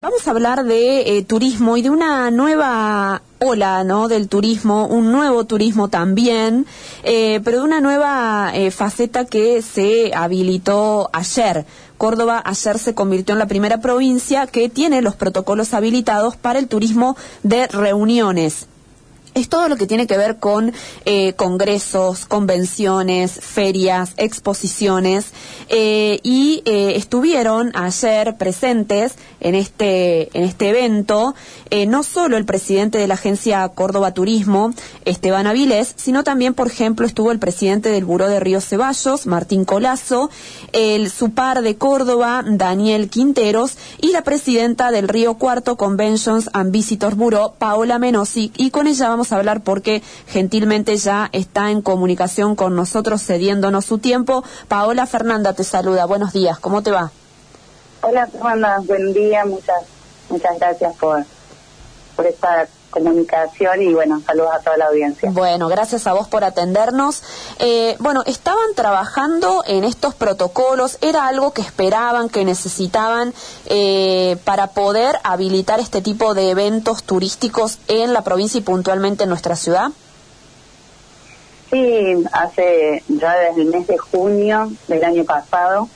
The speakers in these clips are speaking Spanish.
Vamos a hablar de eh, turismo y de una nueva ola, ¿no? Del turismo, un nuevo turismo también, eh, pero de una nueva eh, faceta que se habilitó ayer. Córdoba ayer se convirtió en la primera provincia que tiene los protocolos habilitados para el turismo de reuniones es todo lo que tiene que ver con eh, congresos, convenciones, ferias, exposiciones eh, y eh, estuvieron ayer presentes en este en este evento no solo el presidente de la agencia Córdoba Turismo Esteban Avilés, sino también por ejemplo estuvo el presidente del Buró de Río Ceballos Martín Colazo, el SUPAR de Córdoba Daniel Quinteros y la presidenta del Río Cuarto Conventions and Visitors Bureau Paola Menosi y con ella vamos a hablar porque gentilmente ya está en comunicación con nosotros cediéndonos su tiempo. Paola Fernanda te saluda. Buenos días, ¿cómo te va? Hola Fernanda, buen día, muchas muchas gracias por por esta comunicación y bueno, saludos a toda la audiencia. Bueno, gracias a vos por atendernos. Eh, bueno, estaban trabajando en estos protocolos, ¿era algo que esperaban, que necesitaban eh, para poder habilitar este tipo de eventos turísticos en la provincia y puntualmente en nuestra ciudad? Sí, hace ya desde el mes de junio del año pasado,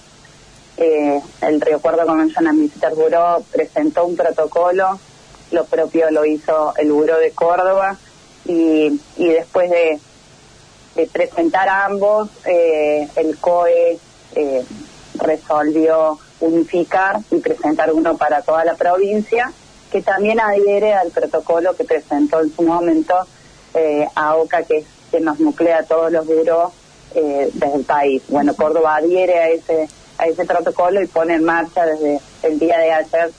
eh, el Río Cuarto Convention Visitor Bureau presentó un protocolo lo propio lo hizo el Buró de Córdoba y, y después de, presentar a ambos, eh, el COE eh, resolvió unificar y presentar uno para toda la provincia, que también adhiere al protocolo que presentó en su momento eh, AOCA, que, que nos nuclea todos los buros eh, desde el país. Bueno, Córdoba adhiere a ese, a ese protocolo y pone en marcha desde el día de ayer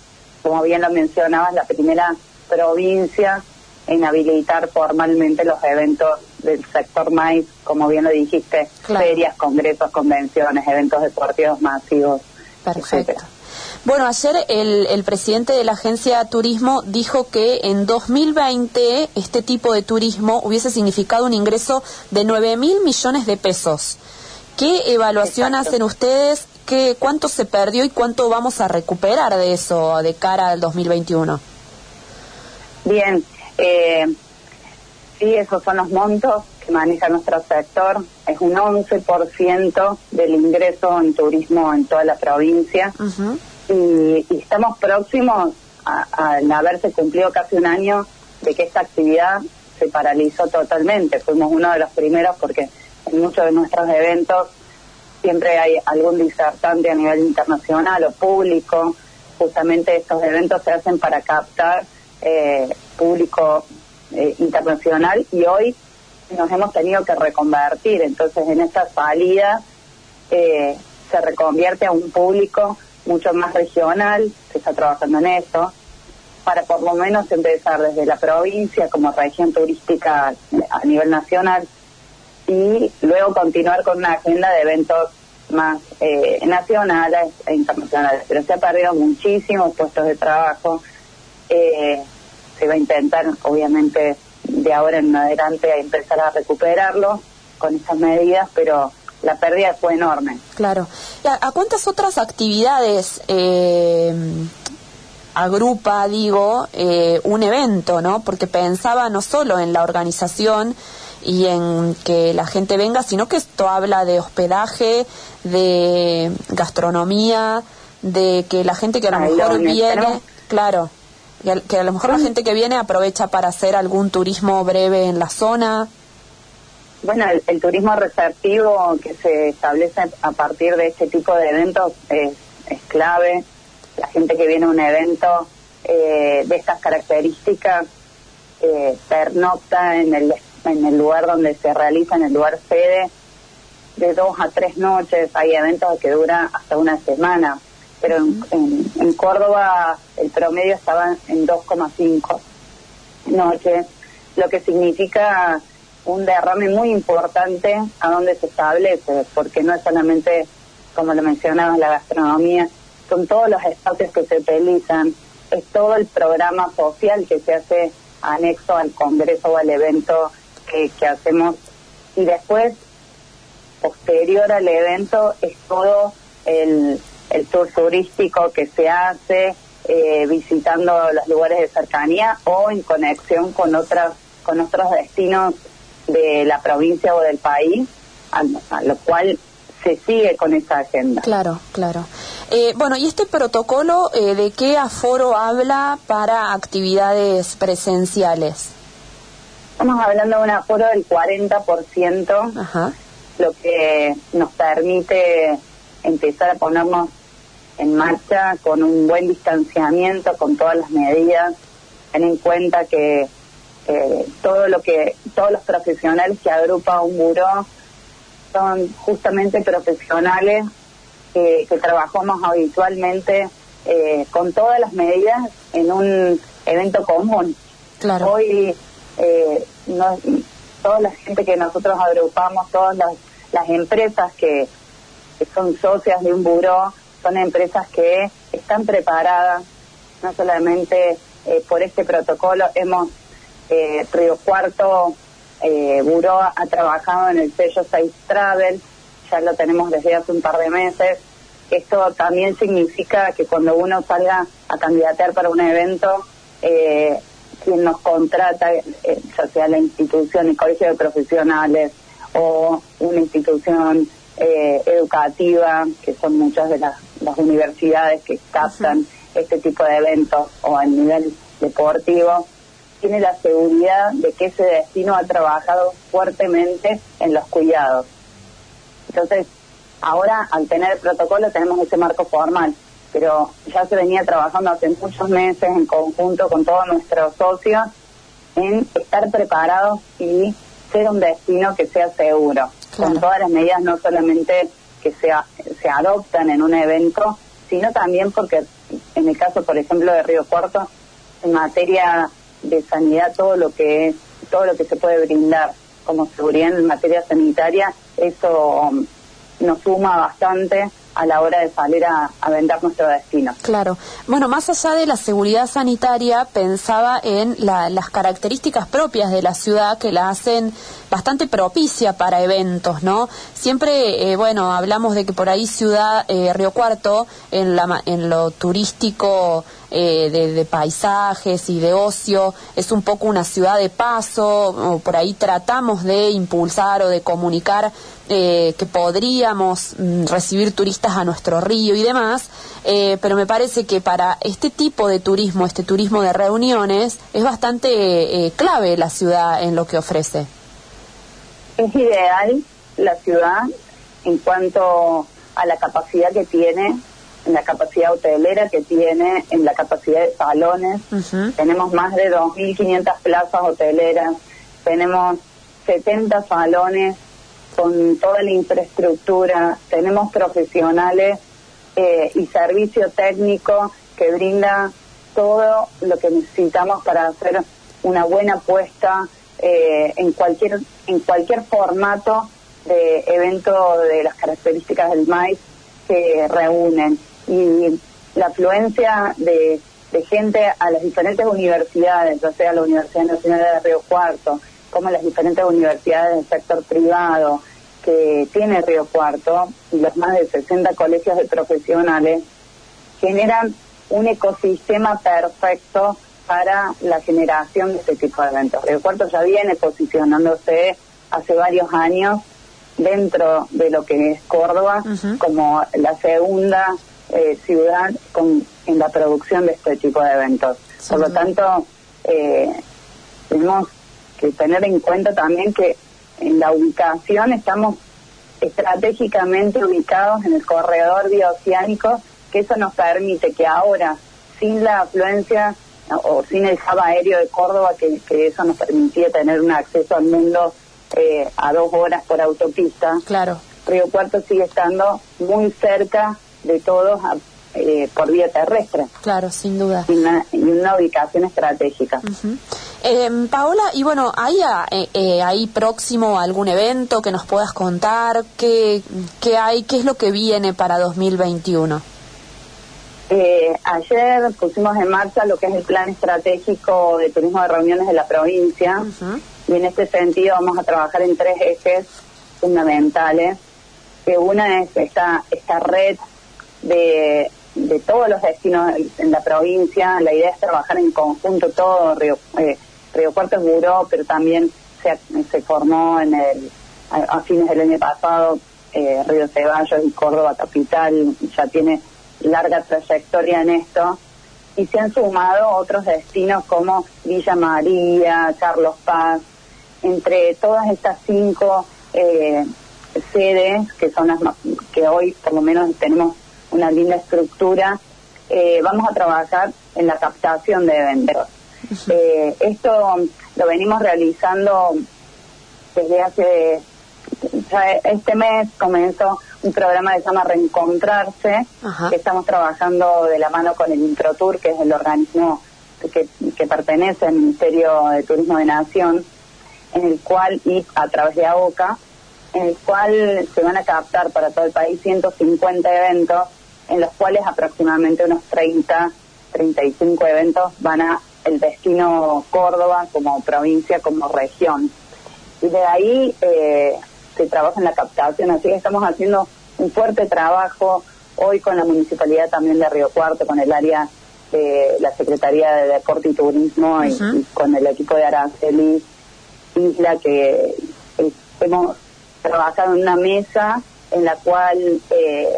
como bien lo mencionabas, la primera provincia en habilitar formalmente los eventos del sector maíz, como bien lo dijiste, ferias, congresos, convenciones, eventos deportivos masivos. Perfecto. Bueno, ayer el, el, presidente de la agencia Turismo dijo que en 2020 este tipo de turismo hubiese significado un ingreso de 9 mil millones de pesos. ¿Qué evaluación hacen ustedes qué, cuánto se perdió y cuánto vamos a recuperar de eso de cara al 2021. Bien, eh, sí, esos son los montos que maneja nuestro sector. Es un 11% del ingreso en turismo en toda la provincia. y, estamos próximos al haberse cumplido casi un año de que esta actividad se paralizó totalmente. Fuimos uno de los primeros porque en muchos de nuestros eventos siempre hay algún disertante a nivel internacional o público. Justamente estos eventos se hacen para captar eh, público eh, internacional y hoy nos hemos tenido que reconvertir. Entonces, en esta salida eh, se reconvierte a un público mucho más regional, se está trabajando en eso, para por lo menos empezar desde la provincia como región turística a nivel nacional y luego continuar con una agenda de eventos más eh, nacionales e internacionales. Pero se ha perdido muchísimos puestos de trabajo. Eh, se va a intentar, obviamente, de ahora en adelante empezar a recuperarlo con esas medidas, pero la pérdida fue enorme. Claro. ¿A, cuántas otras actividades eh, agrupa, digo, un evento, no? Porque pensaba no solo en la organización, y en que la gente venga, sino que esto habla de hospedaje, de gastronomía, de que la gente que a lo mejor viene, claro, que a lo mejor la gente que viene aprovecha para hacer algún turismo breve en la zona. Bueno, el, turismo receptivo que se establece a partir de este tipo de eventos es, es clave. La gente que viene a un evento eh, de estas características eh, pernocta en el en el lugar donde se realiza, en el lugar sede, de dos a tres noches. Hay eventos que duran hasta una semana, pero en, en, Córdoba el promedio estaba en 2,5 noches, lo que significa un derrame muy importante a donde se establece, porque no es solamente, como lo mencionabas, la gastronomía, son todos los espacios que se utilizan, es todo el programa social que se hace anexo al congreso o al evento que, hacemos y después, posterior al evento, es todo el, el tour turístico que se hace, eh, visitando los lugares de cercanía o en conexión con otras con otros destinos de la provincia o del país, a, lo cual se sigue con esa agenda. Claro, claro. Eh, bueno, ¿y este protocolo eh, de qué aforo habla para actividades presenciales? Estamos hablando de un aforo del 40%, Ajá. lo que nos permite empezar a ponernos en marcha con un buen distanciamiento, con todas las medidas. Ten en cuenta que todo lo que todos los profesionales que agrupa un buró son justamente profesionales que, trabajamos habitualmente eh, con todas las medidas en un evento común. Claro. Hoy eh, toda la gente que nosotros agrupamos, todas las, empresas que, que son socias de un buró, son empresas que están preparadas, no solamente eh, por este protocolo, hemos, eh, Río Cuarto, eh, Buró ha trabajado en el sello Safe Travel, ya lo tenemos desde hace un par de meses. Esto también significa que cuando uno salga a candidatear para un evento, eh, quien nos contrata, eh, ya sea la institución, el colegio de profesionales o una institución eh, educativa, que son muchas de las, universidades que captan este tipo de eventos o a nivel deportivo, tiene la seguridad de que ese destino ha trabajado fuertemente en los cuidados. Entonces, ahora al tener el protocolo tenemos ese marco formal, pero ya se venía trabajando hace muchos meses en conjunto con todos nuestros socios en estar preparados y ser un destino que sea seguro. Con todas las medidas no solamente que se, se adoptan en un evento, sino también porque en el caso, por ejemplo, de Río Cuarto, en materia de sanidad, todo lo que todo lo que se puede brindar como seguridad en materia sanitaria, eso um, nos suma bastante a la hora de salir a, vender nuestro destino. Claro. Bueno, más allá de la seguridad sanitaria, pensaba en las características propias de la ciudad que la hacen bastante propicia para eventos, ¿no? Siempre, eh, bueno, hablamos de que por ahí ciudad eh, Río Cuarto, en, la, en lo turístico eh, de, paisajes y de ocio, es un poco una ciudad de paso, por ahí tratamos de impulsar o de comunicar que podríamos mm, recibir turistas a nuestro río y demás, pero me parece que para este tipo de turismo, este turismo de reuniones, es bastante clave la ciudad en lo que ofrece. Es ideal la ciudad en cuanto a la capacidad que tiene, en la capacidad hotelera que tiene, en la capacidad de salones. Tenemos más de 2.500 plazas hoteleras, tenemos 70 salones con toda la infraestructura, tenemos profesionales eh, y servicio técnico que brinda todo lo que necesitamos para hacer una buena apuesta eh, en cualquier en cualquier formato de evento de las características del maíz que reúnen y la afluencia de, gente a las diferentes universidades, ya sea la Universidad Nacional de Río Cuarto, como las diferentes universidades del sector privado que tiene Río Cuarto y los más de 60 colegios de profesionales, generan un ecosistema perfecto para la generación de este tipo de eventos. El Cuarto ya viene posicionándose hace varios años dentro de lo que es Córdoba como la segunda eh, ciudad con, en la producción de este tipo de eventos. Por lo tanto, eh, tenemos que tener en cuenta también que en la ubicación estamos estratégicamente ubicados en el corredor bioceánico, que eso nos permite que ahora, sin la afluencia o sin el hub aéreo de Córdoba, que, eso nos permitía tener un acceso al mundo eh, a dos horas por autopista. Claro. Río Cuarto sigue estando muy cerca de todos eh, por vía terrestre. Claro, sin duda. Y una, una ubicación estratégica. Em, Paola, y bueno, ¿hay eh, ahí próximo algún evento que nos puedas contar? ¿Qué, ¿Qué hay? ¿Qué es lo que viene para 2021? Eh, ayer pusimos en marcha lo que es el plan estratégico de turismo de reuniones de la provincia y en este sentido vamos a trabajar en tres ejes fundamentales, que una es esta, esta red de, todos los destinos en la provincia. La idea es trabajar en conjunto todo. Río, eh, Río Cuarto es buró, pero también se, se formó en el a, fines del año pasado eh, Río Ceballos y Córdoba Capital ya tiene larga trayectoria en esto y se han sumado otros destinos como Villa María, Carlos Paz, entre todas estas cinco eh, sedes que son las que hoy por lo menos tenemos una linda estructura, eh, vamos a trabajar en la captación de eventos. Eh, esto lo venimos realizando desde hace este mes comenzó un programa que se llama Reencontrarse, que estamos trabajando de la mano con el Introtur, que es el organismo que, que pertenece al Ministerio de Turismo de Nación, en el cual, y a través de AOCA, en el cual se van a captar para todo el país 150 eventos, en los cuales aproximadamente unos 30, 35 eventos van a el destino Córdoba como provincia, como región. Y de ahí eh, se trabaja en la captación, así que estamos haciendo un fuerte trabajo hoy con la municipalidad también de Río Cuarto, con el área de la Secretaría de Deporte y Turismo y, con el equipo de Araceli Isla que hemos trabajado en una mesa en la cual eh,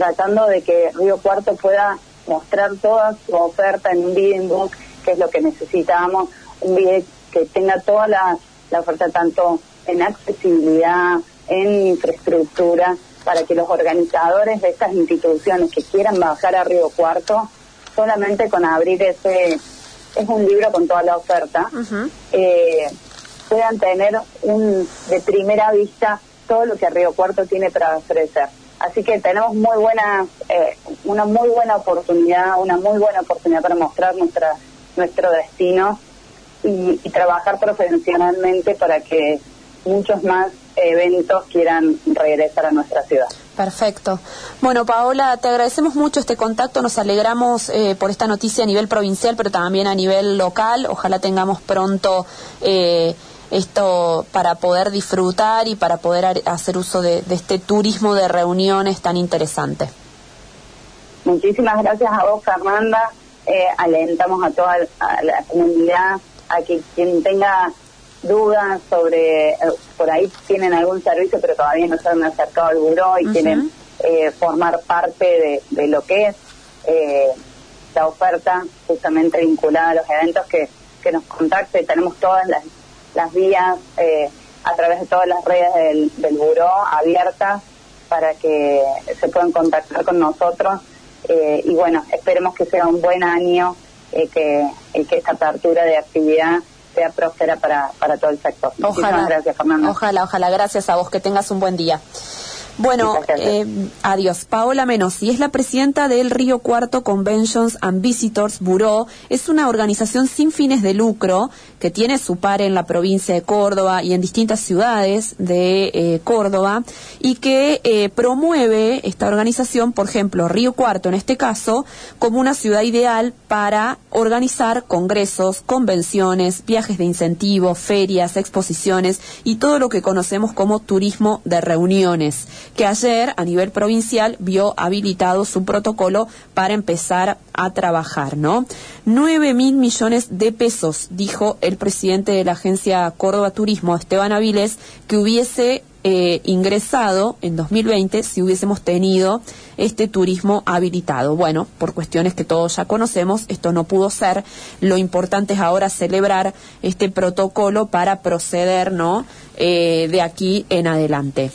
tratando de que Río Cuarto pueda mostrar toda su oferta en un bidding book, que es lo que necesitamos, un bidding que tenga toda la, la oferta tanto en accesibilidad, en infraestructura, para que los organizadores de estas instituciones que quieran bajar a Río Cuarto, solamente con abrir ese, es un libro con toda la oferta, eh, puedan tener un de primera vista todo lo que Río Cuarto tiene para ofrecer. Así que tenemos muy buena, eh, una muy buena oportunidad, una muy buena oportunidad para mostrar nuestra, nuestro destino y trabajar profesionalmente para que muchos más eventos quieran regresar a nuestra ciudad. Perfecto. Bueno, Paola, te agradecemos mucho este contacto. Nos alegramos eh, por esta noticia a nivel provincial, pero también a nivel local. Ojalá tengamos pronto eh, esto para poder disfrutar y para poder hacer uso de, este turismo de reuniones tan interesante. Muchísimas gracias a vos, Fernanda. Eh, alentamos a toda la comunidad a que quien tenga dudas sobre, eh, por ahí tienen algún servicio, pero todavía no se han acercado al buró y quieren eh, formar parte de, lo que es eh, la oferta justamente vinculada a los eventos que, que nos contacte. Tenemos todas las, las vías a través de todas las redes del, del buró abiertas para que se puedan contactar con nosotros. y bueno, esperemos que sea un buen año, que, que esta apertura de actividad sea próspera para, para todo el sector. Ojalá, gracias, Fernanda. Ojalá, ojalá. Gracias a vos. Que tengas un buen día. Bueno, eh, adiós. Paola Menos, y es la presidenta del Río Cuarto Conventions and Visitors Bureau. Es una organización sin fines de lucro que tiene su par en la provincia de Córdoba y en distintas ciudades de eh, Córdoba y que eh, promueve esta organización, por ejemplo, Río Cuarto en este caso, como una ciudad ideal para organizar congresos, convenciones, viajes de incentivo, ferias, exposiciones y todo lo que conocemos como turismo de reuniones que ayer a nivel provincial vio habilitado su protocolo para empezar a trabajar, ¿no? Nueve mil millones de pesos, dijo el presidente de la agencia Córdoba Turismo, Esteban Avilés, que hubiese eh, ingresado en 2020 si hubiésemos tenido este turismo habilitado. Bueno, por cuestiones que todos ya conocemos, esto no pudo ser. Lo importante es ahora celebrar este protocolo para proceder, ¿no? Eh, de aquí en adelante.